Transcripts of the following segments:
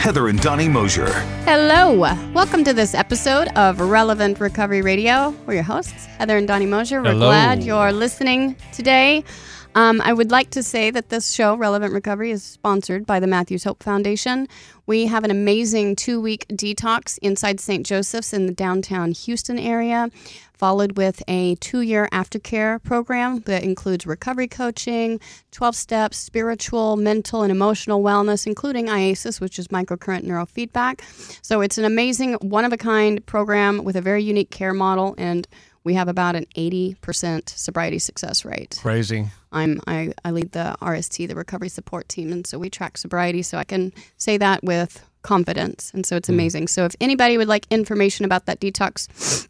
Heather and Donnie Mosier. Hello. Welcome to this episode of Relevant Recovery Radio. We're your hosts, Heather and Donnie Mosier. We're Hello. glad you're listening today. Um, I would like to say that this show, Relevant Recovery, is sponsored by the Matthews Hope Foundation. We have an amazing two week detox inside St. Joseph's in the downtown Houston area, followed with a two year aftercare program that includes recovery coaching, 12 steps, spiritual, mental, and emotional wellness, including IASIS, which is microcurrent neurofeedback. So it's an amazing, one of a kind program with a very unique care model, and we have about an 80% sobriety success rate. Crazy. I'm I, I lead the RST, the recovery support team, and so we track sobriety. So I can say that with confidence, and so it's hmm. amazing. So if anybody would like information about that detox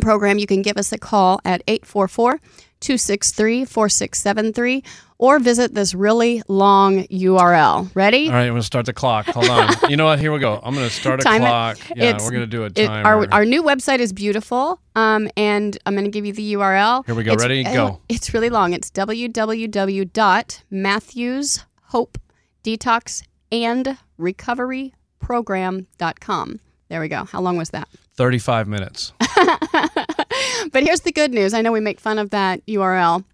program, you can give us a call at 844 263 4673 or visit this really long URL. Ready? All right, I'm going to start the clock. Hold on. you know what? Here we go. I'm going to start a Time it. clock. Yeah, It's- we're going to do a It- timer. our, our new website is beautiful, um, and I'm going to give you the URL. Here we go. It's- Ready? Go. It's really long. It's www.matthewshope detox and recoveryprogram.com. There we go. How long was that? 35 minutes. But here's the good news. I know we make fun of that URL,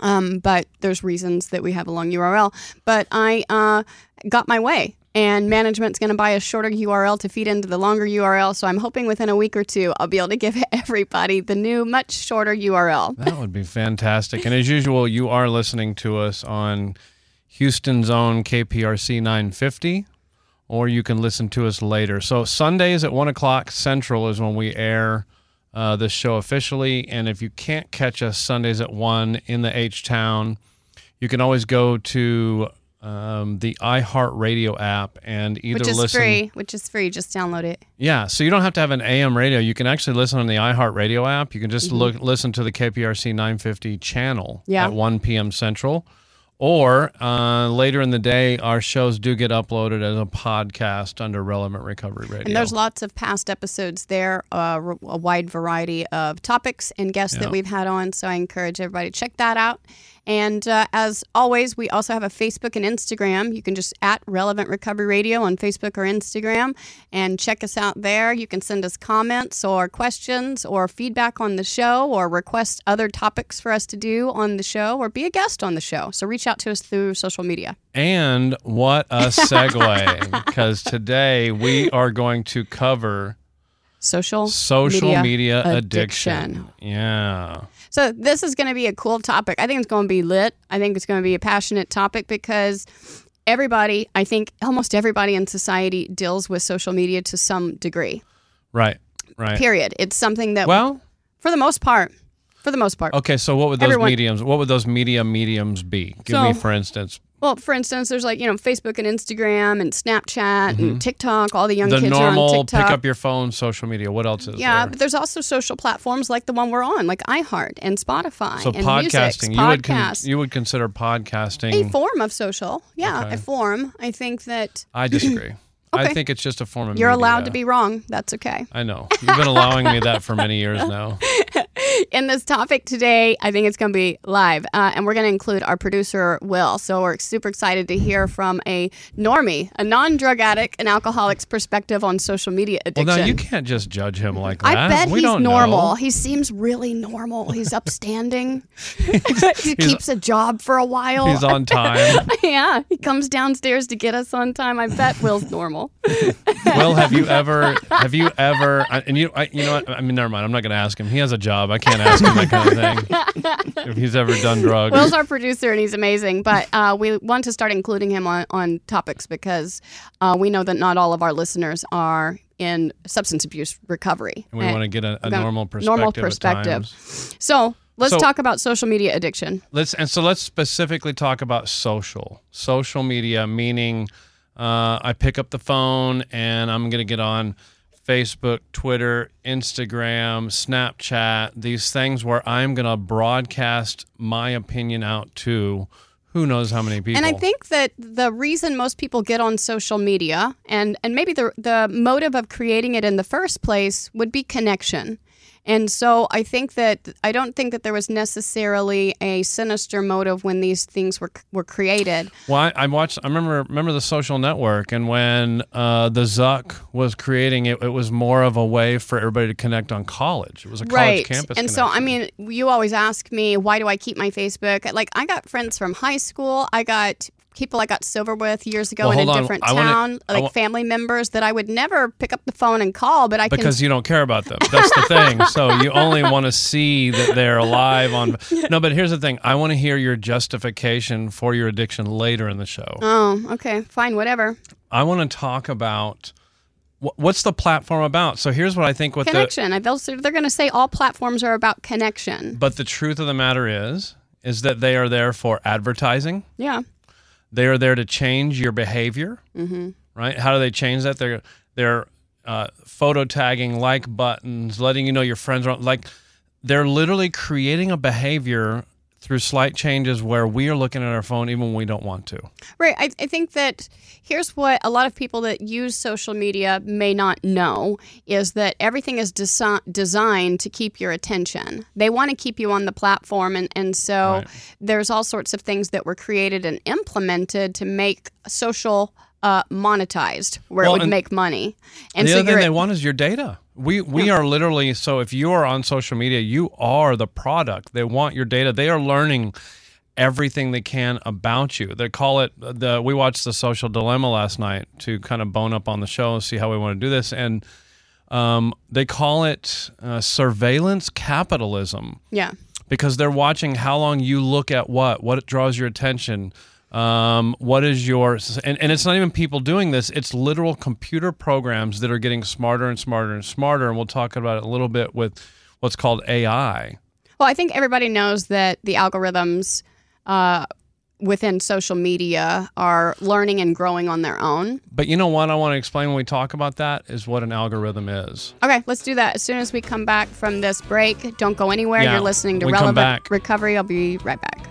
um, but there's reasons that we have a long URL. But I uh, got my way, and management's going to buy a shorter URL to feed into the longer URL. So I'm hoping within a week or two, I'll be able to give everybody the new, much shorter URL. That would be fantastic. And as usual, you are listening to us on Houston's own KPRC 950, or you can listen to us later. So Sundays at 1 o'clock Central is when we air uh, this show officially. And if you can't catch us Sundays at 1 in the H Town, you can always go to um, the iHeartRadio app and either Which is listen. free. Which is free. Just download it. Yeah, so you don't have to have an AM radio. You can actually listen on the iHeartRadio app. You can just look listen to the KPRC 950 channel Yeah. at 1 p.m. Central. Or uh, later in the day, our shows do get uploaded as a podcast under Relevant Recovery Radio. And there's lots of past episodes there, uh, a wide variety of topics and guests Yeah. that we've had on. So I encourage everybody to check that out. And uh, as always, we also have a Facebook and Instagram. You can just at Relevant Recovery Radio on Facebook or Instagram and check us out there. You can send us comments or questions or feedback on the show or request other topics for us to do on the show or be a guest on the show. So reach out to us through social media. and what a segue, because today we are going to cover Social social media, addiction. addiction. Yeah. So this is going to be a cool topic. I think it's going to be lit. I think it's going to be a passionate topic because everybody, I think almost everybody in society deals with social media to some degree. Right. Right. Period. It's something that Well, for the most part, for the most part. okay, so what would those Everyone- mediums what would those media mediums be? Give So- me for instance. Well, for instance, there's like, you know, Facebook and Instagram and Snapchat and TikTok. All the young Mm-hmm. the kids are on normal TikTok. pick up your phone social media. What else is yeah, there? but there's also social platforms like the one we're on, like iHeart and Spotify So and podcasting, music, you would con- you would consider podcasting a form of social. Yeah, Okay. a form. I think that I disagree. I think it's just a form of. You're allowed to be wrong. That's okay. I know you've been allowing me that for many years now. In this topic today, I think it's going to be live, uh, and we're going to include our producer, Will. So we're super excited to hear from a normie, a non drug addict, and alcoholic's perspective on social media addiction. Well, now you can't just judge him like that. I bet we he's normal. Know. He seems really normal. He's upstanding. he keeps a job for a while. He's on time. yeah, he comes downstairs to get us on time. I bet Will's normal. Will, have you ever? Have you ever? I- And you, I, you know what? I mean, never mind. I'm not going to ask him. He has a job. I can't ask him that kind of thing. If he's ever done drugs. Will's our producer and he's amazing, but uh, we want to start including him on, on topics because uh, we know that not all of our listeners are in substance abuse recovery. and we Eh, want to get a, a normal perspective. normal perspective. So let's So- talk about social media addiction. Let's and so let's specifically talk about social. Social media meaning uh, I pick up the phone and I'm going to get on Facebook, Twitter, Instagram, Snapchat, these things where I'm going to broadcast my opinion out to who knows how many people. And I think that the reason most people get on social media and, and maybe the, the motive of creating it in the first place would be connection. And so I think that I don't think that there was necessarily a sinister motive when these things were were created. Well, I, I watched. I remember remember the Social Network, and when uh, the Zuck was creating it, it was more of a way for everybody to connect on college. It was a college right. campus. And so I mean, you always ask me why do I keep my Facebook? Like I got friends from high school. I got people I got silver with years ago Well, in a on. different I wanna- town, like wa- family members that I would never pick up the phone and call, but I can because can you don't care about them. That's the thing. So you only want to see that they're alive on. No, but here's the thing. I want to hear your justification for your addiction later in the show. Oh, okay, fine, whatever. I want to talk about what's the platform about. So here's what I think. with the Connection. They'll, they're going to say all platforms are about connection. but the truth of the matter is, is that they are there for advertising. Yeah. They are there to change your behavior. Mm-hmm. Right? How do they change that? They're they're uh, photo tagging, like buttons, letting you know your friends are like. They're literally creating a behavior through slight changes where we are looking at our phone even when we don't want to. Right. I, I think that here's what a lot of people that use social media may not know is that everything is desi- designed to keep your attention. They want to keep you on the platform. And, and so Right. there's all sorts of things that were created and implemented to make social uh, monetized where Well, it would make money. And the so other thing they want is your data. We we are literally so if you are on social media, you are the product. They want your data. They are learning everything they can about you. They call it the. We watched the Social Dilemma last night to kind of bone up on the show and see how we want to do this, and um, they call it uh, surveillance capitalism yeah. because they're watching how long you look at what, what draws your attention, um, what is your, and, and it's not even people doing this, it's literal computer programs that are getting smarter and smarter and smarter. And we'll talk about it a little bit with what's called AI. Well, I think everybody knows that the algorithms uh, within social media are learning and growing on their own. But you know what I want to explain when we talk about that is what an algorithm is. Okay, let's do that as soon as we come back from this break. Don't go anywhere. Yeah, You're listening to Relevant. Recovery. I'll be right back.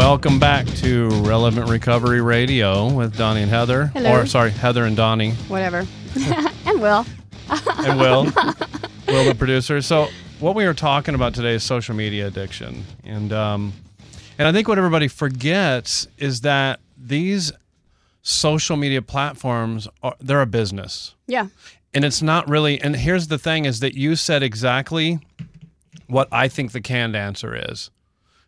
Welcome back to Relevant Recovery Radio with Donnie and Heather. Hello. Or, sorry, Heather and Donnie. Whatever. and Will. and Will, Will the producer. So what we are talking about today is social media addiction, and um, and I think what everybody forgets is that these social media platforms are they're a business, Yeah. and it's not really. And here's the thing: is that you said exactly what I think the canned answer is.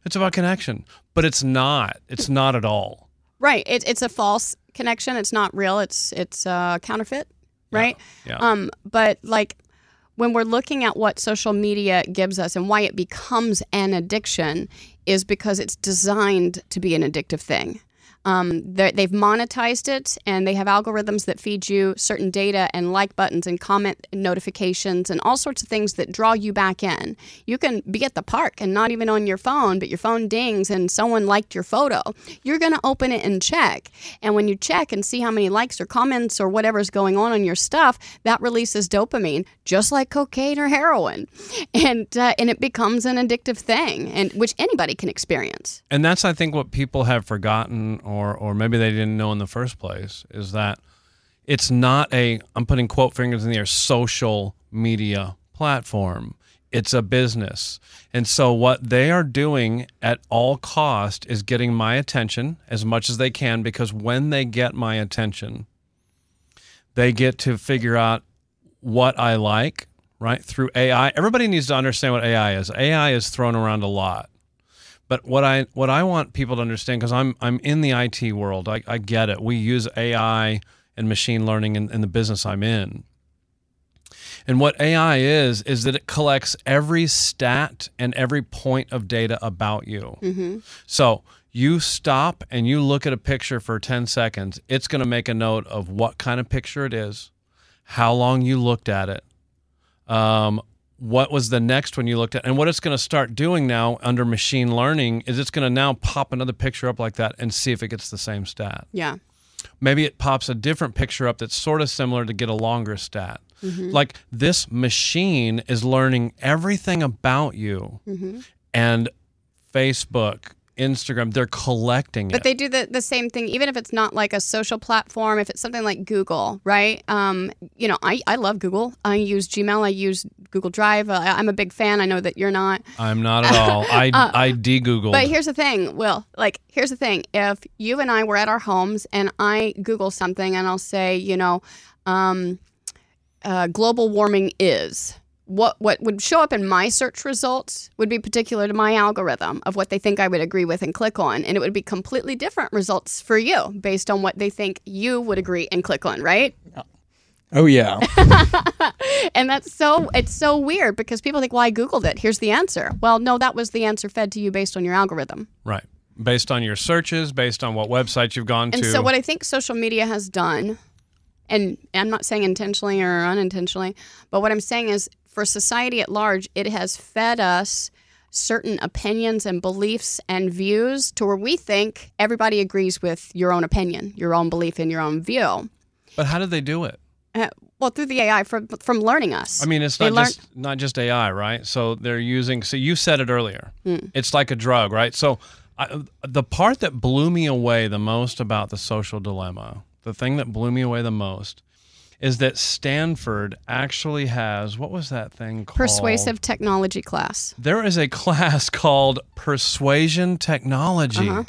It's about connection, but it's not. It's not at all. Right. It, it's a false connection. It's not real. It's it's uh, counterfeit. Right. Yeah. Um, but like when we're looking at what social media gives us and why it becomes an addiction is because it's designed to be an addictive thing. Um, they've monetized it and they have algorithms that feed you certain data and like buttons and comment notifications and all sorts of things that draw you back in. You can be at the park and not even on your phone, but your phone dings and someone liked your photo. You're going to open it and check. And when you check and see how many likes or comments or whatever's going on on your stuff, that releases dopamine, just like cocaine or heroin. And, uh, and it becomes an addictive thing, and which anybody can experience. and that's I think what people have forgotten or or maybe they didn't know in the first place is that it's not a I'm putting quote fingers in the air social media platform. It's a business. And so what they are doing at all cost is getting my attention as much as they can because when they get my attention, they get to figure out what I like, right? Through AI. Everybody needs to understand what AI is. AI is thrown around a lot. But what I what I want people to understand, because I'm I'm in the IT world, I, I get it. We use AI and machine learning in, in the business I'm in. And what AI is, is that it collects every stat and every point of data about you. Mm-hmm. So you stop and you look at a picture for 10 seconds, it's going to make a note of what kind of picture it is, how long you looked at it, um, what was the next one you looked at, and what it's going to start doing now under machine learning is it's going to now pop another picture up like that and see if it gets the same stat. Yeah. Maybe it pops a different picture up that's sort of similar to get a longer stat. Mm-hmm. Like this machine is learning everything about you, Mm-hmm. and Facebook, Instagram, they're collecting But it. they do the, the same thing, even if it's not like a social platform, if it's something like Google, right? Um, you know, I, I love Google. I use Gmail, I use Google Drive. Uh, I'm a big fan. I know that you're not. I'm not at all. I I de-googled. Uh, But here's the thing, Will. Like, here's the thing. If you and I were at our homes and I Google something and I'll say, you know, um, uh, global warming is. What what would show up in my search results would be particular to my algorithm of what they think I would agree with and click on, and it would be completely different results for you based on what they think you would agree and click on, right? Oh yeah. And that's so it's so weird because people think, well, I googled it. Here's the answer. Well, no, that was the answer fed to you based on your algorithm. right. Based on your searches, based on what websites you've gone And to. so, what I think social media has done, and I'm not saying intentionally or unintentionally, but what I'm saying is for society at large, it has fed us certain opinions and beliefs and views to where we think everybody agrees with your own opinion, your own belief, and your own view. but how did they do it? Uh, well, through the AI from from learning us. I mean, it's They not learn- just not just AI, right? So they're using. So you said it earlier. Hmm. It's like a drug, right? So I, the part that blew me away the most about the social dilemma, the thing that blew me away the most, is that Stanford actually has what was that thing called? persuasive technology class. There is a class called persuasion technology. Uh-huh.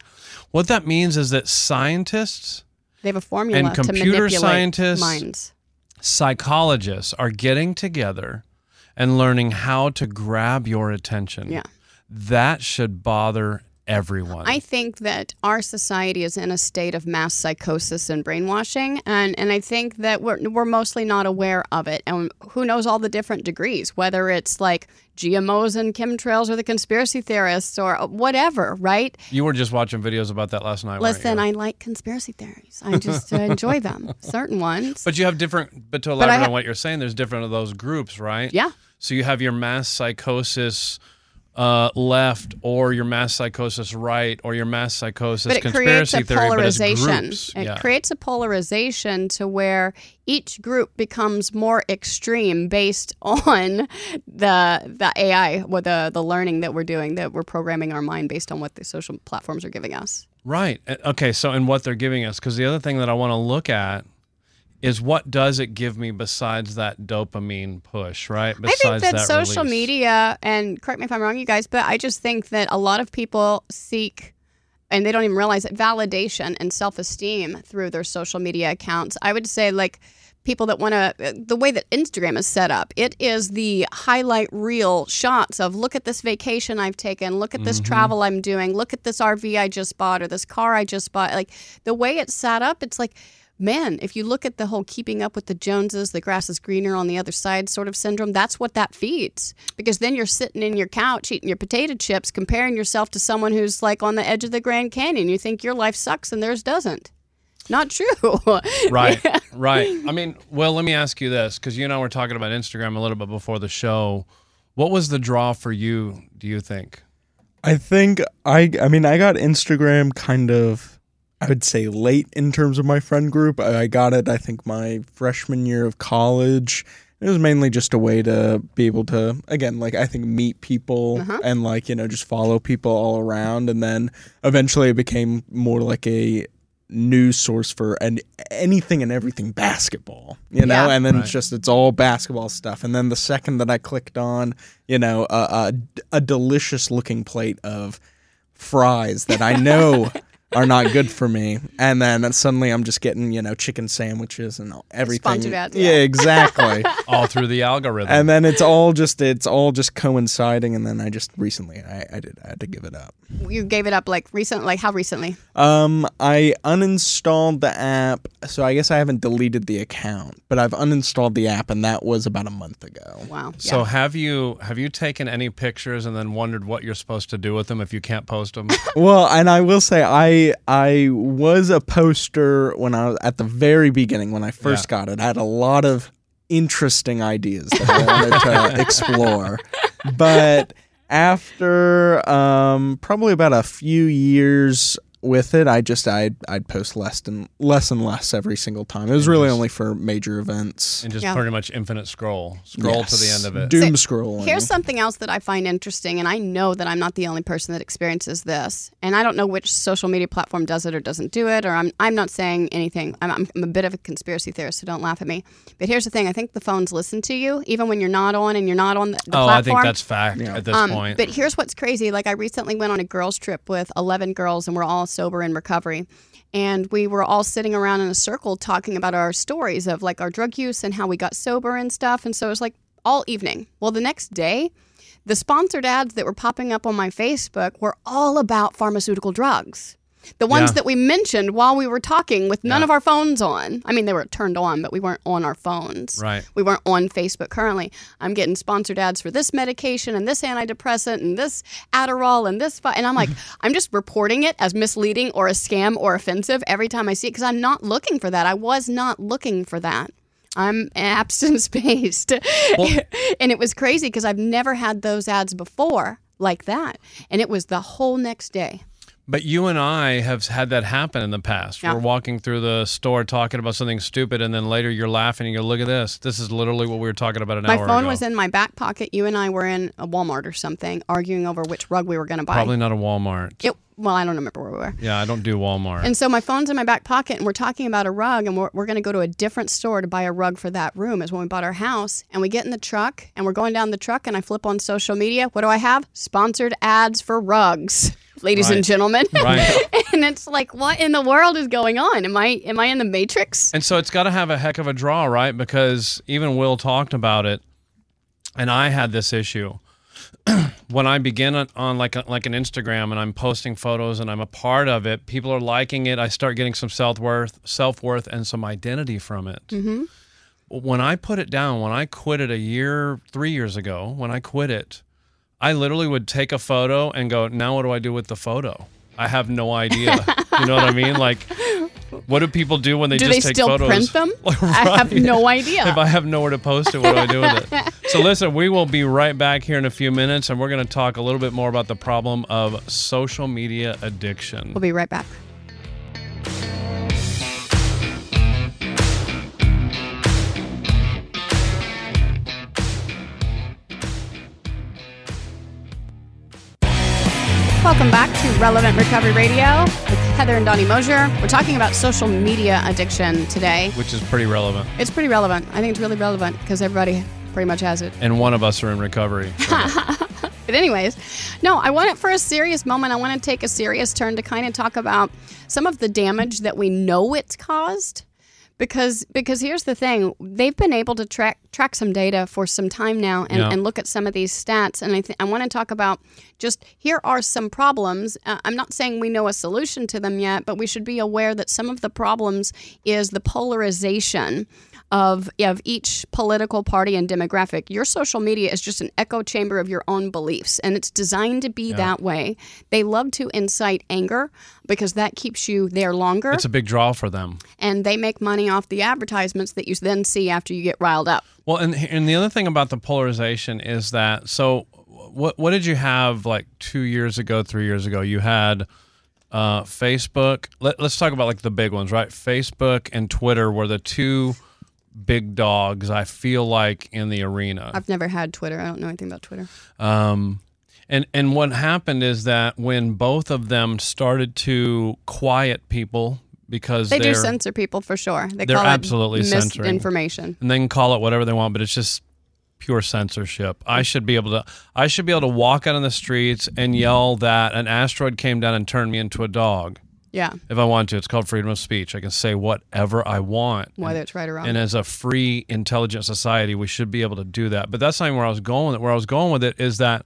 What that means is that scientists They have a formula And computer scientists- minds. psychologists are getting together and learning how to grab your attention. Yeah. That should bother everyone. I think that our society is in a state of mass psychosis and brainwashing, and, and I think that we're, we're mostly not aware of it. And who knows all the different degrees, whether it's like GMOs and chemtrails or the conspiracy theorists or whatever, right? you were just watching videos about that last night. Listen. I like conspiracy theories. I just uh, enjoy them, certain ones. But you have different. But to elaborate ha- on what you're saying, there's different of those groups, right? yeah. So you have your mass psychosis uh, left, or your mass psychosis right, or your mass psychosis but it creates a theory. Polarization. It yeah. creates a polarization to where each group becomes more extreme based on the the AI, or the the learning that we're doing, that we're programming our mind based on what the social platforms are giving us. Right. Uh, Okay. So, and what they're giving us, because the other thing that I want to look at is what does it give me besides that dopamine push, right? I think that, social release. media, and correct me if I'm wrong, you guys, but I just think that a lot of people seek, and they don't even realize it, validation and self esteem through their social media accounts. I would say, like, people that want to, the way that Instagram is set up, it is the highlight reel shots of look at this vacation I've taken, look at this mm-hmm. travel I'm doing, look at this RV I just bought or this car I just bought. Like, the way it's set up, it's like, man, if you look at the whole keeping up with the Joneses, the grass is greener on the other side sort of syndrome, that's what that feeds. Because then you're sitting in your couch eating your potato chips, comparing yourself to someone who's like on the edge of the Grand Canyon. You think your life sucks and theirs doesn't. Not true. Right. Right. I mean, well, let me ask you this, because you and I were talking about Instagram a little bit before the show. What was the draw for you? Do you think? I think I I mean I got Instagram kind of I would say late in terms of my friend group. I I got it I think my freshman year of college. It was mainly just a way to be able to again like I think meet people Uh-huh. and like you know just follow people all around and then eventually it became more like a news source for and anything and everything basketball you know Yeah. and then Right. it's just it's all basketball stuff and then the second that i clicked on you know a, a, a delicious looking plate of fries that i know are not good for me. And then suddenly I'm just getting, you know, chicken sandwiches and everything. Sponsored yeah, yeah. exactly. All through the algorithm. and then it's all just it's all just coinciding and then I just recently I, I did I had to give it up. You gave it up like recent, like how recently? Um I uninstalled the app, so I guess I haven't deleted the account, but I've uninstalled the app and that was about a month ago. Wow. so yeah. have you have you taken any pictures and then wondered what you're supposed to do with them if you can't post them? Well, and I will say I I was a poster when I was at the very beginning when I first Yeah. got it. I had a lot of interesting ideas that I wanted to explore. But after um, probably about a few years with it, I just I'd I'd post less and less and less every single time. It was really just- only for major events. and just Yeah. pretty much infinite scroll. Scroll to the end of it. Doom So, scrolling. Here's something else that I find interesting, and I know that I'm not the only person that experiences this. And I don't know which social media platform does it or doesn't do it, or I'm, I'm not saying anything. I'm, I'm, I'm a bit of a conspiracy theorist, so don't laugh at me. But here's the thing I think the phones listen to you, even when you're not on and you're not on the, the oh, I platform. think that's fact Yeah. at this Um, point. But here's what's crazy. Like I recently went on a girls trip with 11 girls and we're all sober in recovery. And we were all sitting around in a circle talking about our stories of like our drug use and how we got sober and stuff. And so it was like all evening. Well, the next day, the sponsored ads that were popping up on my Facebook were all about pharmaceutical drugs. The ones Yeah. that we mentioned while we were talking with none Yeah. of our phones on. I mean, they were turned on, but we weren't on our phones right. we weren't on Facebook currently. I'm getting sponsored ads for this medication and this antidepressant and this Adderall and this, fi-. and I'm like, I'm just reporting it as misleading or a scam or offensive every time I see it because I'm not looking for that. I was not looking for that. I'm abstinence based. and it was crazy because I've never had those ads before like that. And it was the whole next day. But you and I have had that happen in the past. Yeah. We're walking through the store talking about something stupid, and then later you're laughing and you go, "Look at this! This is literally what we were talking about an hour. ago." My phone was in my back pocket. You and I were in a Walmart or something arguing over which rug we were going to buy. Probably not a Walmart. It, well, I don't remember where we were. Yeah, I don't do Walmart. And so my phone's in my back pocket, and we're talking about a rug, and we're, we're going to go to a different store to buy a rug for that room. Is when we bought our house, and we get in the truck, and we're going down the truck, and I flip on social media. What do I have? Sponsored ads for rugs, ladies and gentlemen. right. and it's like, what in the world is going on? Am I am I in the Matrix? And so it's got to have a heck of a draw, right? Because even Will talked about it, and I had this issue when I begin on, on like a, like an Instagram and I'm posting photos and I'm a part of it. People are liking it. I start getting some self worth, self worth, and some identity from it. Mm-hmm. When I put it down, when I quit it a year, three years ago, when I quit it, I literally would take a photo and go, "Now what do I do with the photo?" I have no idea. you know what I mean? Like, what do people do when they Do just they take still photos? print them? I have no idea. If I have nowhere to post it, what do I do with it? So listen, we will be right back here in a few minutes, and we're going to talk a little bit more about the problem of social media addiction. we'll be right back. Welcome back to Relevant Recovery Radio with Heather and Donnie Mosier. We're talking about social media addiction today. Which is pretty relevant. It's pretty relevant. I think it's really relevant because everybody pretty much has it. And one of us are in recovery. But anyways, no, I want it for a serious moment. I want to take a serious turn to kind of talk about some of the damage that we know it's caused. Because because here's the thing, they've been able to track track some data for some time now and, Yeah. and look at some of these stats. And I th- I want to talk about just here are some problems. Uh, I'm not saying we know a solution to them yet, but we should be aware that some of the problems is the polarization of of each political party and demographic. Your social media is just an echo chamber of your own beliefs, and it's designed to be that way. They love to incite anger because that keeps you there longer, it's a big draw for them. and they make money off the advertisements that you then see after you get riled up. Well, and and the other thing about the polarization is that so what what did you have like two years ago, three years ago? You had uh, Facebook. Let, let's talk about like the big ones, right? Facebook and Twitter were the two big dogs. I feel like in the arena. I've never had Twitter. I don't know anything about Twitter. Um, and and what happened is that when both of them started to quiet people because They do censor people for sure. They they're call absolutely it censoring. misinformation. and they can call it whatever they want, but it's just pure censorship. I should be able to I should be able to walk out on the streets and yell that an asteroid came down and turned me into a dog. Yeah. if I want to. It's called freedom of speech. I can say whatever I want. Whether it's right or wrong. And as a free, intelligent society, we should be able to do that. But that's not where I was going. with it. Where I was going with it is that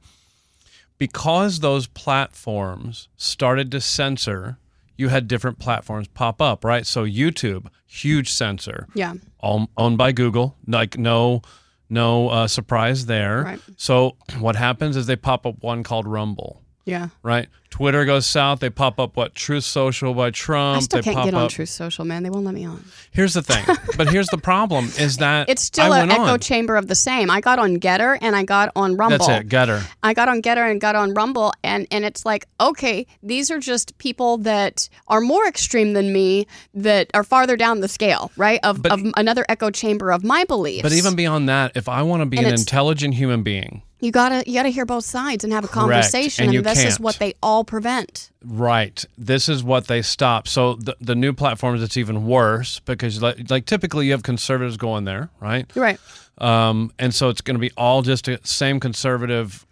because those platforms started to censor, you had different platforms pop up, right? So YouTube, huge censor, yeah. all owned by Google. Like no, no uh, surprise there. Right. So what happens is they pop up one called Rumble, Yeah. right? Twitter goes south. They pop up what Truth Social by Trump. I still they can't get on up. Truth Social, man. They won't let me on. Here's the thing, but here's the problem: is that It's still an echo on. chamber of the same. I got on Gettr and I got on Rumble. That's it. Gettr. I got on Gettr and got on Rumble, and and it's like, okay, these are just people that are more extreme than me, that are farther down the scale, right? Of, But- of another echo chamber of my beliefs. But even beyond that, if I want to be And an intelligent human being, you gotta you gotta hear both sides and have a Correct, conversation, and and, this is can't. what they all prevent. right, this is what they stop. So the the new platforms, it's even worse because like, like typically you have conservatives going there, right? Right. Um, and so it's going to be all just the same conservative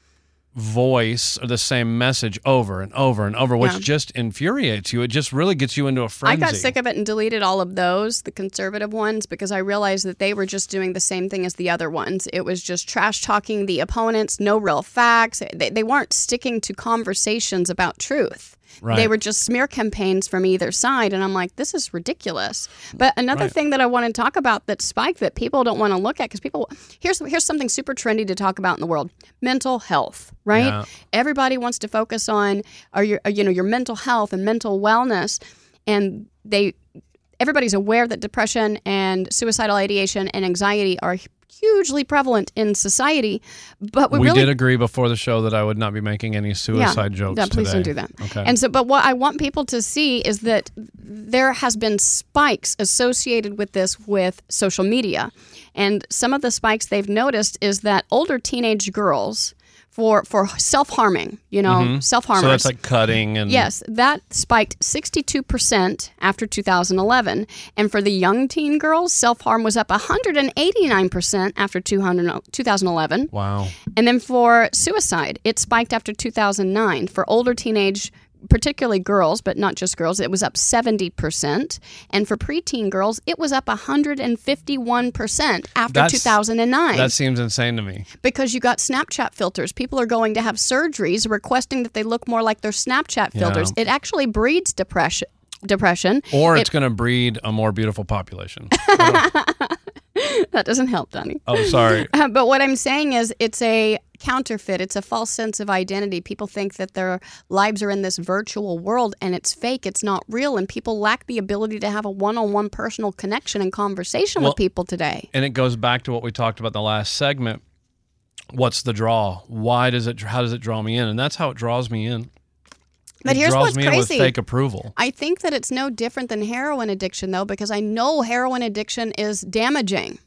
voice or the same message over and over and over, which Yeah. just infuriates you. It just really gets you into a frenzy. I got sick of it and deleted all of those, the conservative ones, because I realized that they were just doing the same thing as the other ones. It was just trash talking the opponents, no real facts. They, they weren't sticking to conversations about truth. They were just smear campaigns from either side. And I'm like, this is ridiculous. But another Right. thing that I want to talk about that spike that people don't want to look at because people, here's, here's something super trendy to talk about in the world mental health, right? Yeah. Everybody wants to focus on or your, uh, you know, your mental health and mental wellness and they everybody's aware that depression and suicidal ideation and anxiety are hugely prevalent in society but we, we really did agree before the show that I would not be making any suicide jokes yeah, please today. don't do that. Okay. And so, but what I want people to see is that there has been spikes associated with this with social media, and some of the spikes they've noticed is that older teenage girls for for self harming, you know, self harmers. Mm-hmm. so that's like cutting and Yes, that spiked 62% after 2011. And for the young teen girls, self harm was up 189% after 200 2011. Wow. And then for suicide, it spiked after 2009. For older teenage, particularly girls, but not just girls, it was up 70%. And for preteen girls, it was up 151% after That's- 2009 That seems insane to me. because you got Snapchat filters. People are going to have surgeries requesting that they look more like their Snapchat filters. It actually breeds depression. Depression. Or It- it's going to breed a more beautiful population. that doesn't help, Donnie. oh, sorry. Uh, but what I'm saying is, it's a counterfeit. It's a false sense of identity. People think that their lives are in this virtual world and it's fake. It's not real. And people lack the ability to have a one on one personal connection and conversation Well- with people today. And it goes back to what we talked about in the last segment. What's the draw? Why does it? How does it draw me in? And that's how it draws me in. But it here's what's me in with crazy. fake approval. I think that it's no different than heroin addiction, though, because I know heroin addiction is damaging.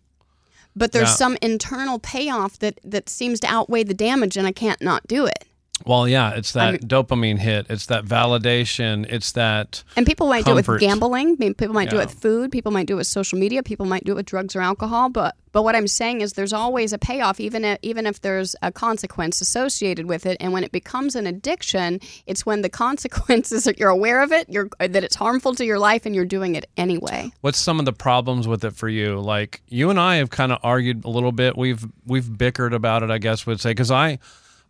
But there's Yeah. some internal payoff that, that seems to outweigh the damage, and I can't not do it. Well, yeah, it's that I mean- dopamine hit. It's that validation. It's that And people might do it with gambling. I mean, people might do it with food. People might do it with social media. People might do it with drugs or alcohol. But but what I'm saying is, there's always a payoff, even if, even if there's a consequence associated with it. And when it becomes an addiction, it's when the consequences that you're aware of it, you're that it's harmful to your life, and you're doing it anyway. what's some of the problems with it for you like you and i have kind of argued a little bit we've we've bickered about it i guess would say because i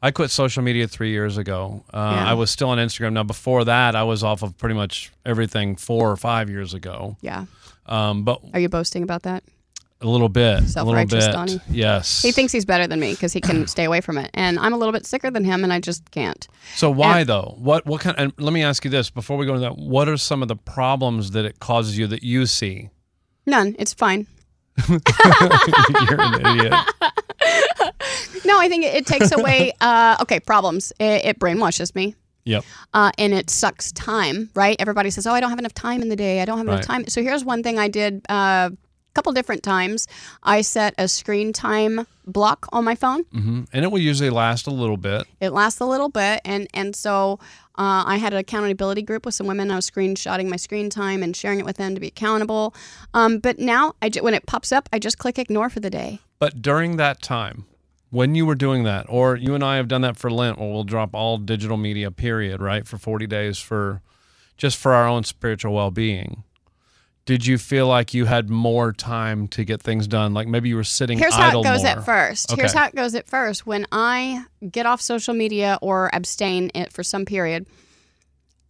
i quit social media three years ago uh, Yeah. i was still on instagram now before that i was off of pretty much everything four or five years ago Yeah. um, but Are you boasting about that? a little bit a little Self-righteous bit Donnie. yes He thinks he's better than me because he can stay away from it, and I'm a little bit sicker than him, and I just can't. so why though what what kind and let me ask you this before we go into that what are some of the problems that it causes you that you see None. It's fine. You're an idiot No, I think it, it takes away. Uh, okay, problems. It, it brainwashes me. yep uh, and it sucks time, right? Everybody says, "Oh, I don't have enough time in the day. I don't have enough Right. time." So here's one thing I did uh, a couple different times. I set a screen time block on my phone. hmm and it will usually last a little bit It lasts a little bit, and and so uh, I had an accountability group with some women. I was screenshotting my screen time and sharing it with them to be accountable. Um, but now, when it pops up, I just click ignore for the day. But during that time, when you were doing that, or you and I have done that for Lent, where we'll drop all digital media, period, right, for 40 days for just for our own spiritual well-being. Did you feel like you had more time to get things done? Like maybe you were sitting Here's how it goes more. at first. Here's how it goes at first. When I get off social media or abstain it for some period,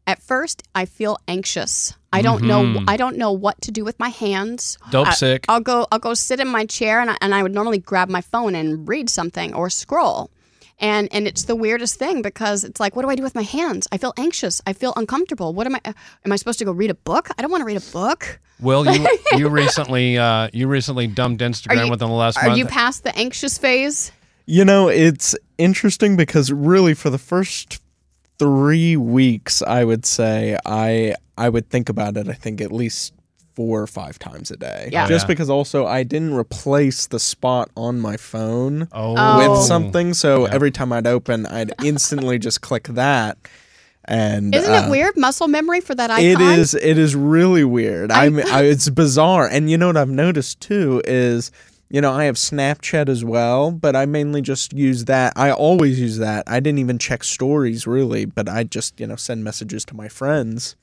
at first I feel anxious. I don't know. I don't know what to do with my hands. Mm-hmm. Dope I- sick. I'll go. I'll go sit in my chair, and I, and I would normally grab my phone and read something or scroll. And and it's the weirdest thing because it's like, what do I do with my hands? I feel anxious. I feel uncomfortable. What am I? Am I supposed to go read a book? I don't want to read a book. well you you recently uh, you recently dumped Instagram you- within the last Are month? you past the anxious phase? You know, it's interesting because really for the first three weeks, I would say I I would think about it. I think at least four or five times a day. Yeah. Just Yeah. because also I didn't replace the spot on my phone oh, with something, so every time I'd open, I'd instantly just click that. And Isn't uh, it weird? Muscle memory for that icon. It is. It is really weird. I, am I, it's bizarre. And you know what I've noticed too is, you know, I have Snapchat as well, but I mainly just use that. I always use that. I didn't even check stories really, but I just you know send messages to my friends.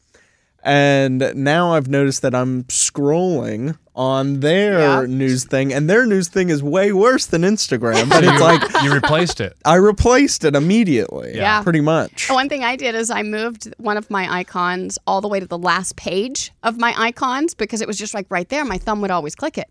And now I've noticed that I'm scrolling on their Yeah. news thing, and their news thing is way worse than Instagram. But you, it's like you replaced it. I replaced it immediately. Yeah. pretty much. Oh, one thing I did is I moved one of my icons all the way to the last page of my icons because it was just like right there. My thumb would always click it.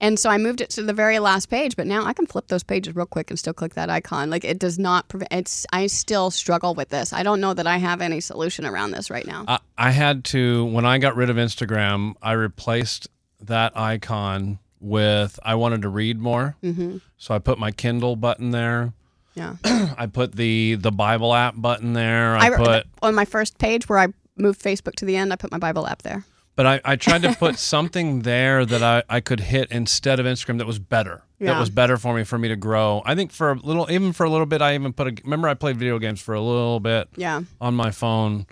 And so I moved it to the very last page, but now I can flip those pages real quick and still click that icon. Like it does not prevent it's I still struggle with this. I don't know that I have any solution around this right now. I, I had to when I got rid of Instagram, I replaced that icon with I wanted to read more. Mm-hmm. So I put my Kindle button there. yeah. I put the the Bible app button there. I, I put on my first page where I moved Facebook to the end, I put my Bible app there. but I, I tried to put something there that I, I could hit instead of Instagram that was better. Yeah. That was better for me for me to grow. I think for a little even for a little bit I even put a remember I played video games for a little bit Yeah. on my phone.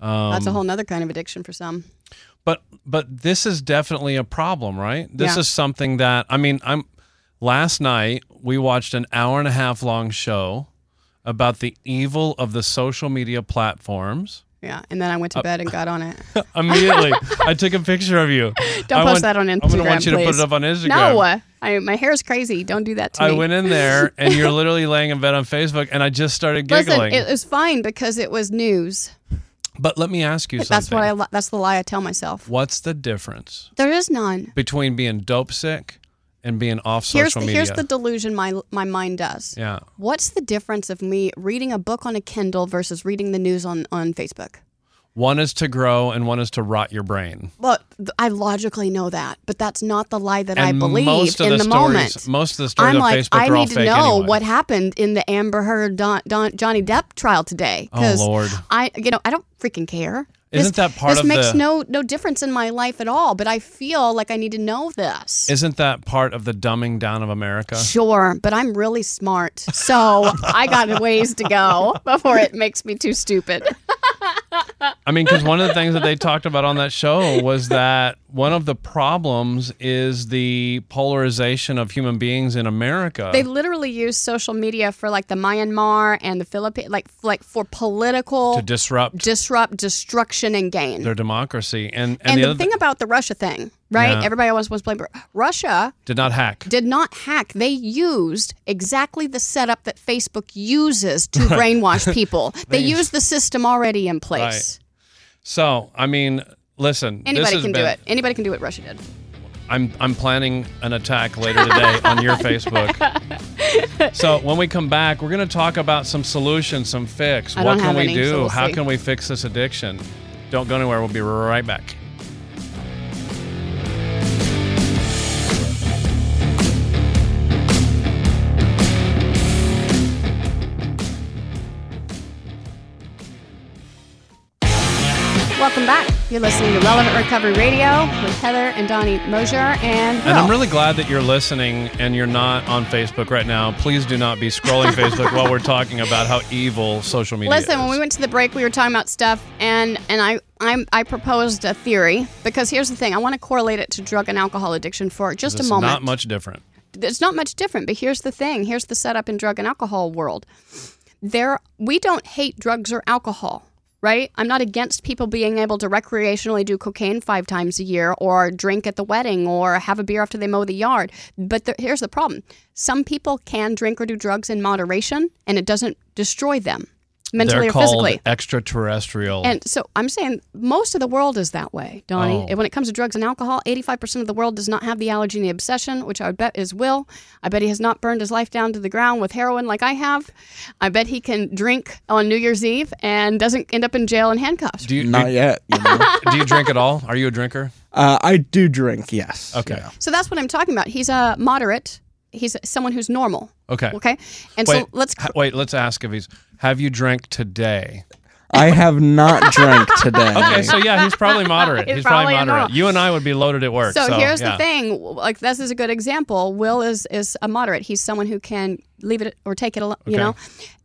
Um, That's a whole nother kind of addiction for some. But but this is definitely a problem, right? This Yeah. is something that I mean, I'm last night we watched an hour and a half long show about the evil of the social media platforms. Yeah. And then I went to uh, bed and got on it. Immediately, I took a picture of you. Don't I post want- that on Instagram. I'm gonna want you to put it up on Instagram. No, I, my is crazy. Don't do that to I me. went in there and you're literally laying in bed on Facebook, and I just started giggling. Listen, it was fine because it was news. But let me ask you something. That's what I. li- That's the lie I tell myself. What's the difference There is none. between being dope sick and being off Here's social the, media? here's the delusion my my mind does. yeah. What's the difference of me reading a book on a Kindle versus reading the news on on Facebook? One is to grow and one is to rot your brain. Well, I logically know that, but that's not the lie that I And believe most of in the, the, stories, moment. Most of the stories I'm on like, Facebook I are all need to fake know anyway. what happened in the Amber Heard Don, Don, Johnny Depp trial today. Oh, Lord. I, you know, I don't freaking care. Isn't This- that part of this of makes the- no no difference in my life at all. But I feel like I need to know this. Isn't that part of the dumbing down of America? Sure, but I'm really smart, so I got a ways to go before it makes me too stupid. I mean, because one of the things that they talked about on that show was that one of the problems is the polarization of human beings in America. They literally use social media for like the Myanmar and the Philippines, like like for political to disrupt disrupt, destruction, and gain. their democracy. And and, and the, the, other thing thing about the Russia thing, right? Yeah. Everybody always wants to blame Russia. did not hack. Did not hack. They used exactly the setup that Facebook uses to brainwash people. They used the system already in place. So I mean, listen. Anybody can do it. Anybody can do what Russia did. I'm I'm planning an attack later today on your Facebook. So when we come back, we're going to talk about some solutions, some fix. I what can we any, do? so we'll How see. can we fix this addiction? Don't go anywhere. We'll be right back. Welcome back. You're listening to Relevant Recovery Radio with Heather and Donnie Mosier and And I'm really glad that you're listening and you're not on Facebook right now. Please do not be scrolling Facebook while we're talking about how evil social media is. Listen, is. when we went to the break, we were talking about stuff, and and I I'm, I proposed a theory because here's the thing: I want to correlate it to drug and alcohol addiction for just it's a moment. not much different. it's not much different, but here's the thing: here's the setup in drug and alcohol world. There, we don't hate drugs or alcohol. Right? I'm not against people being able to recreationally do cocaine five times a year or drink at the wedding or have a beer after they mow the yard. But the, here's the problem some people can drink or do drugs in moderation and it doesn't destroy them mentally They're or called physically. extraterrestrial. And so I'm saying most of the world is that way, Donnie. Oh. When it comes to drugs and alcohol, 85% of the world does not have the allergy and the obsession, which I would bet is Will. I bet he has not burned his life down to the ground with heroin like I have. I bet he can drink on New Year's Eve and doesn't end up in jail in handcuffs. do you Not yet. You know? do you drink at all? Are you a drinker? uh, I do drink. Yes. Okay. Yeah. So that's what I'm talking about. He's a moderate. He's someone who's normal. Okay. Okay. And Wait, so let's. ha- wait. Let's ask if he's. Have you drank today? I have not drank today. Okay, so yeah, he's probably moderate. He's he's, probably, probably moderate. normal. You and I would be loaded at work. So, So, here's yeah. the thing. Like this is a good example. Will is is a moderate. He's someone who can leave it or take it. al- You Okay. know.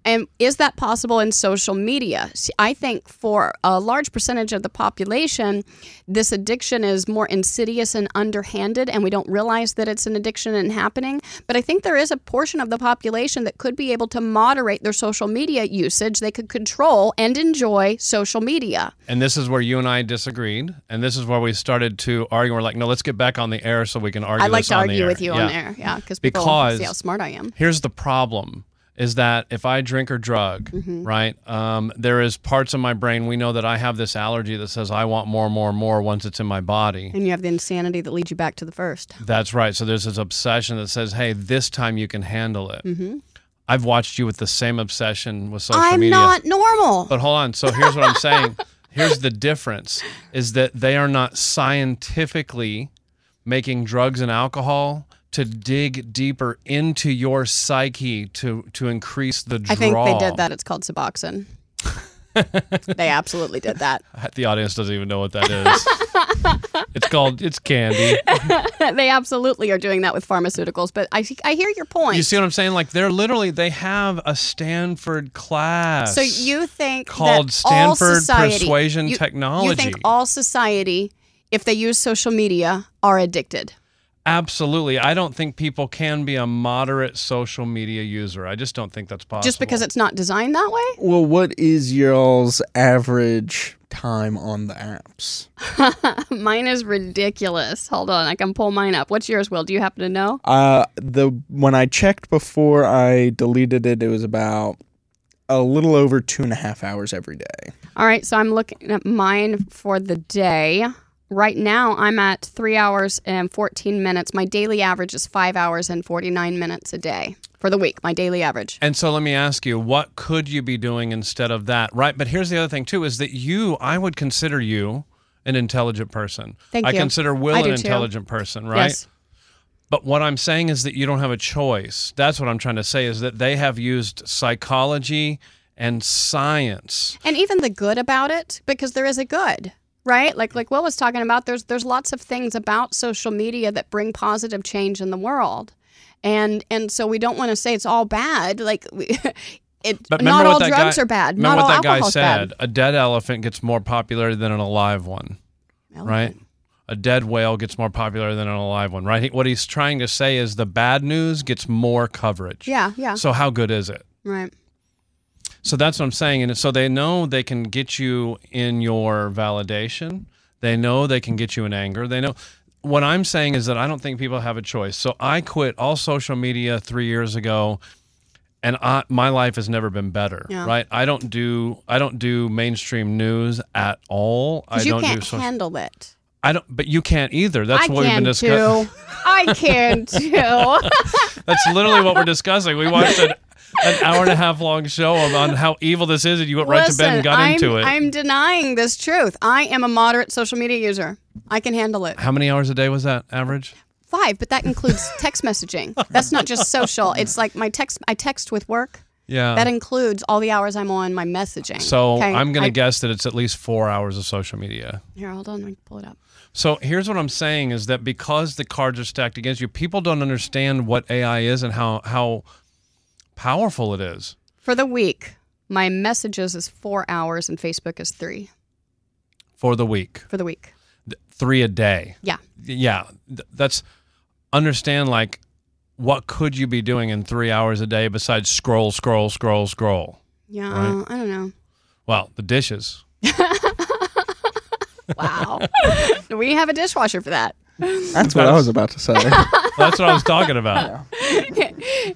And is that possible in social media? See, I think for a large percentage of the population, this addiction is more insidious and underhanded, and we don't realize that it's an addiction and happening. But I think there is a portion of the population that could be able to moderate their social media usage. They could control and enjoy social media. And this is where you and I disagreed, and this is where we started to argue. We're like, no, let's get back on the air so we can argue. I like to argue with you on air, yeah, because people Because- see how smart I am. Here's the problem: is that if I drink or drug, Mm-hmm. right, um, there is parts of my brain. We know that I have this allergy that says I want more, more, more once it's in my body. And you have the insanity that leads you back to the first. That's right. So there's this obsession that says, hey, this time you can handle it. I've watched you with the same obsession with social Mm-hmm. I'm not normal. But hold on. So here's what I'm saying. Here's the difference is that they are not scientifically making drugs and alcohol to dig deeper into your psyche to to increase the draw. I think they did that. It's called Suboxone. they absolutely did that. The audience doesn't even know what that is. it's called it's candy. they absolutely are doing that with pharmaceuticals. But I, I hear your point. You see what I'm saying? Like they're literally they have a Stanford class. so you think Called that all Stanford society, Persuasion you- You think all society, if they use social media, are addicted? Absolutely. I don't think people can be a moderate social media user. I just don't think that's possible. Just because it's not designed that way? Well, what is y'all's average time on the apps? Mine is ridiculous. Hold on, I can pull mine up. What's yours, Will? Do you happen to know? Uh, the when I checked before I deleted it, it was about a little over two and a half hours every day. All right, so I'm looking at mine for the day. Right now, I'm at three hours and 14 minutes. My daily average is five hours and 49 minutes a day for the week, my daily average. And so let me ask you, what could you be doing instead of that? Right. But here's the other thing, too, is that you, I would consider you an intelligent person. Thank I you. consider Will I an do, too. intelligent person, right? Yes. But what I'm saying is that you don't have a choice. That's what I'm trying to say is that they have used psychology and science. And even the good about it, because there is a good, right? Like like Will was talking about, there's there's lots of things about social media that bring positive change in the world. And and so we don't want to say it's all bad. Like we, it But not all drugs guy, are bad. Remember Not all what that guy said? bad. A dead elephant gets more popular than an alive one, right? A dead whale gets more popular than an alive one, right? What he's trying to say is the bad news gets more coverage. Yeah, yeah. So how good is it? Right. So that's what I'm saying. And so they know they can get you in your validation. They know they can get you in anger. They know what I'm saying is that I don't think people have a choice. So I quit all social media three years ago, and I, my life has never been better. Yeah. Right? I don't do I don't do mainstream news at all. I don't do social. handle it. I don't. But you can't either. That's I what we've been discussing. too. I can too. That's literally what we're discussing. We watched an, an hour and a half long show on how evil this is, and you went right to bed and got I'm, into it. I'm denying this truth. I am a moderate social media user. I can handle it. How many hours a day was that average? Five, but that includes text messaging. That's not just social. It's like my text. I text with work. Yeah. That includes all the hours I'm on my messaging. so Okay? I'm going to guess that it's at least four hours of social media. Here, hold on. Let me pull it up. So here's what I'm saying is that because the cards are stacked against you, people don't understand what AI is and how how powerful it is. For the week, my messages is four hours and Facebook is three for the week. for the week. Th- Three a day. Yeah. Yeah. Th- That's understand like what could you be doing in three hours a day besides scroll, scroll, scroll, scroll? Yeah. Right. I don't know. Well, the dishes. Wow. we have a dishwasher for that. That's what I was about to say. That's what I was talking about.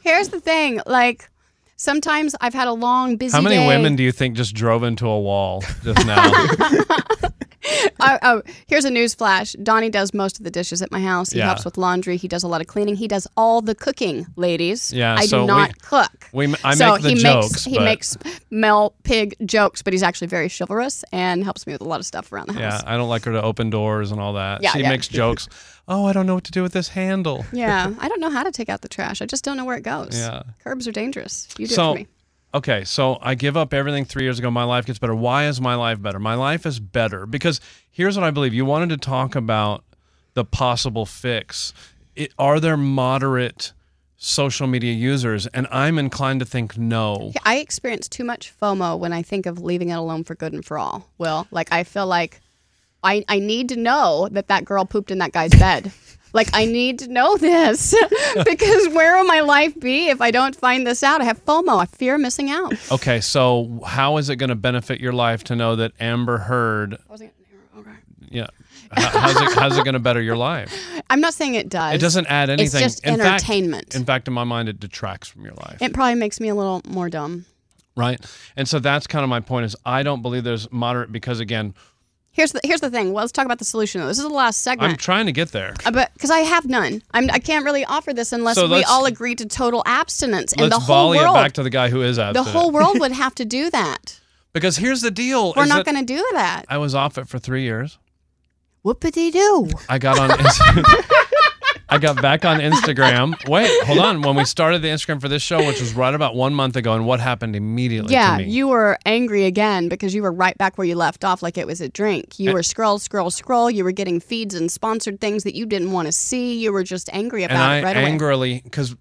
Here's the thing, like sometimes I've had a long busy How many day. women do you think just drove into a wall just now? Oh, oh, here's a news flash. Donnie does most of the dishes at my house. He Yeah. helps with laundry. He does a lot of cleaning. He does all the cooking, ladies. Yeah, I so do not we- cook. we- I so make the he jokes, Makes, he makes Mel Pig jokes, but he's actually very chivalrous and helps me with a lot of stuff around the house. yeah. I don't like her to open doors and all that. Yeah, she yeah. makes jokes. Oh, I don't know what to do with this handle. Yeah, I don't know how to take out the trash. I just don't know where it goes. Yeah. Curbs are dangerous. You do So- it for me. Okay, so I give up everything three years ago. My life gets better. Why is my life better? My life is better because here's what I believe. You wanted to talk about the possible fix. It, are there moderate social media users? And I'm inclined to think no. I experience too much FOMO when I think of leaving it alone for good and for all. Will, like I feel like I I need to know that that girl pooped in that guy's bed. Like I need to know this because where will my life be if I don't find this out? I have FOMO. I fear missing out. Okay, so how is it going to benefit your life to know that Amber Heard? Okay. Yeah, how, how's it, how's it going to better your life? I'm not saying it does. It doesn't add anything. It's just in fact- entertainment. in fact, in my mind, it detracts from your life. it probably makes me a little more dumb. right? And so that's kind of my point is I don't believe there's moderate because again, Here's the here's the thing. Well, let's talk about the solution. Though. This is the last segment. I'm trying to get there. Uh, but because I have none, I'm, I can't really offer this unless So we all agree to total abstinence, and the whole volley world, it back to the guy who is abstinent. the whole world would have to do that. because here's the deal. We're not going to do that. I was off it for three years. Whoopity doo. I got on. I got back on Instagram. Wait, hold on. When we started the Instagram for this show, which was right about one month ago, and what happened immediately Yeah, to me? you were angry again because you were right back where you left off, like it was a drink. You eh. were scroll, scroll, scroll. You were getting feeds and sponsored things that you didn't want to see. You were just angry about and I it right away. angrily because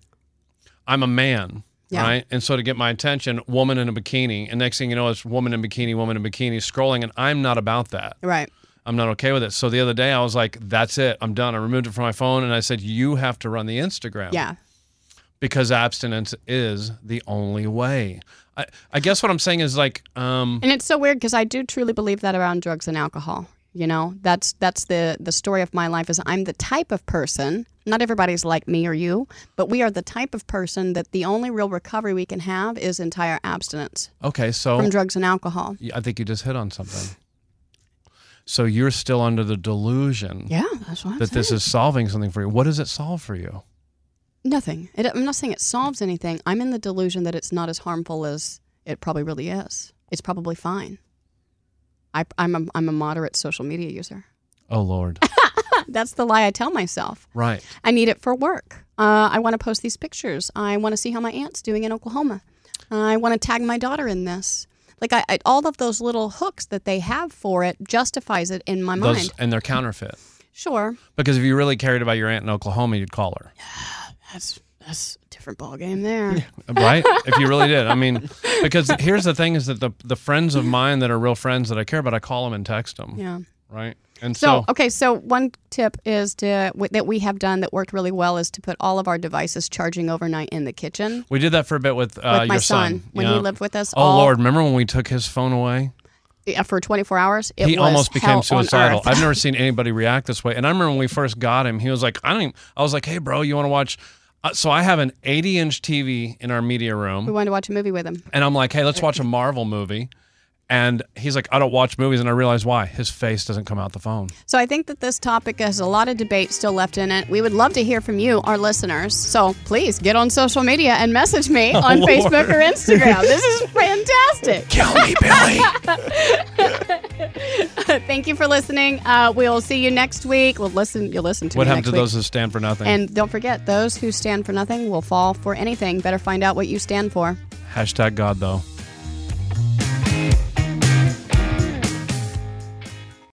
I'm a man, Yeah. right? And so to get my attention, woman in a bikini, and next thing you know, it's woman in bikini, woman in bikini, scrolling, and I'm not about that. Right. I'm not okay with it. So the other day, I was like, "That's it. I'm done." I removed it from my phone, and I said, "You have to run the Instagram." Yeah. because abstinence is the only way. I, I guess what I'm saying is like, um, And it's so weird because I do truly believe that around drugs and alcohol. You know, that's that's the the story of my life. Is I'm the type of person. Not everybody's like me or you, but we are the type of person that the only real recovery we can have is entire abstinence okay, so from drugs and alcohol. I think you just hit on something. So you're still under the delusion Yeah, that's what I'm that saying. this is solving something for you. What does it solve for you? Nothing. It, I'm not saying it solves anything. I'm in the delusion that it's not as harmful as it probably really is. It's probably fine. I, I'm, a, I'm a moderate social media user. Oh Lord, That's the lie I tell myself. right? I need it for work. Uh, I want to post these pictures. I want to see how my aunt's doing in Oklahoma. I want to tag my daughter in this. Like I, I, all of those little hooks that they have for it justifies it in my Those mind. and they're counterfeit. Sure, Because if you really cared about your aunt in Oklahoma, you'd call her, that's that's a different ball game there. right? if you really did, I mean, because here's the thing: is that the the friends of mine that are real friends that I care about, I call them and text them, Yeah. right? And So, so, okay, so one tip is to w- that we have done that worked really well is to put all of our devices charging overnight in the kitchen we did that for a bit with, uh, with my your son, when Yeah. he lived with us. Oh all, Lord, remember when we took his phone away? yeah, for 24 hours. It he almost became suicidal. I've never seen anybody react this way. And I remember when we first got him, he was like, I don't. Even, I was like, Hey, bro, you want to watch? Uh, so I have an 80 inch TV in our media room. we wanted to watch a movie with him. and I'm like, Hey, let's watch a Marvel movie. And he's like, I don't watch movies, and I realize why. His face doesn't come out the phone. So I think that this topic has a lot of debate still left in it. We would love to hear from you, our listeners. So please get on social media and message me on Lord. Facebook or Instagram. this is fantastic. Kill me, Billy. Thank you for listening. Uh, we'll see you next week. We'll listen. You'll listen to what happened to week. those who stand for nothing? And don't forget, those who stand for nothing will fall for anything. Better find out what you stand for. Hashtag God, though.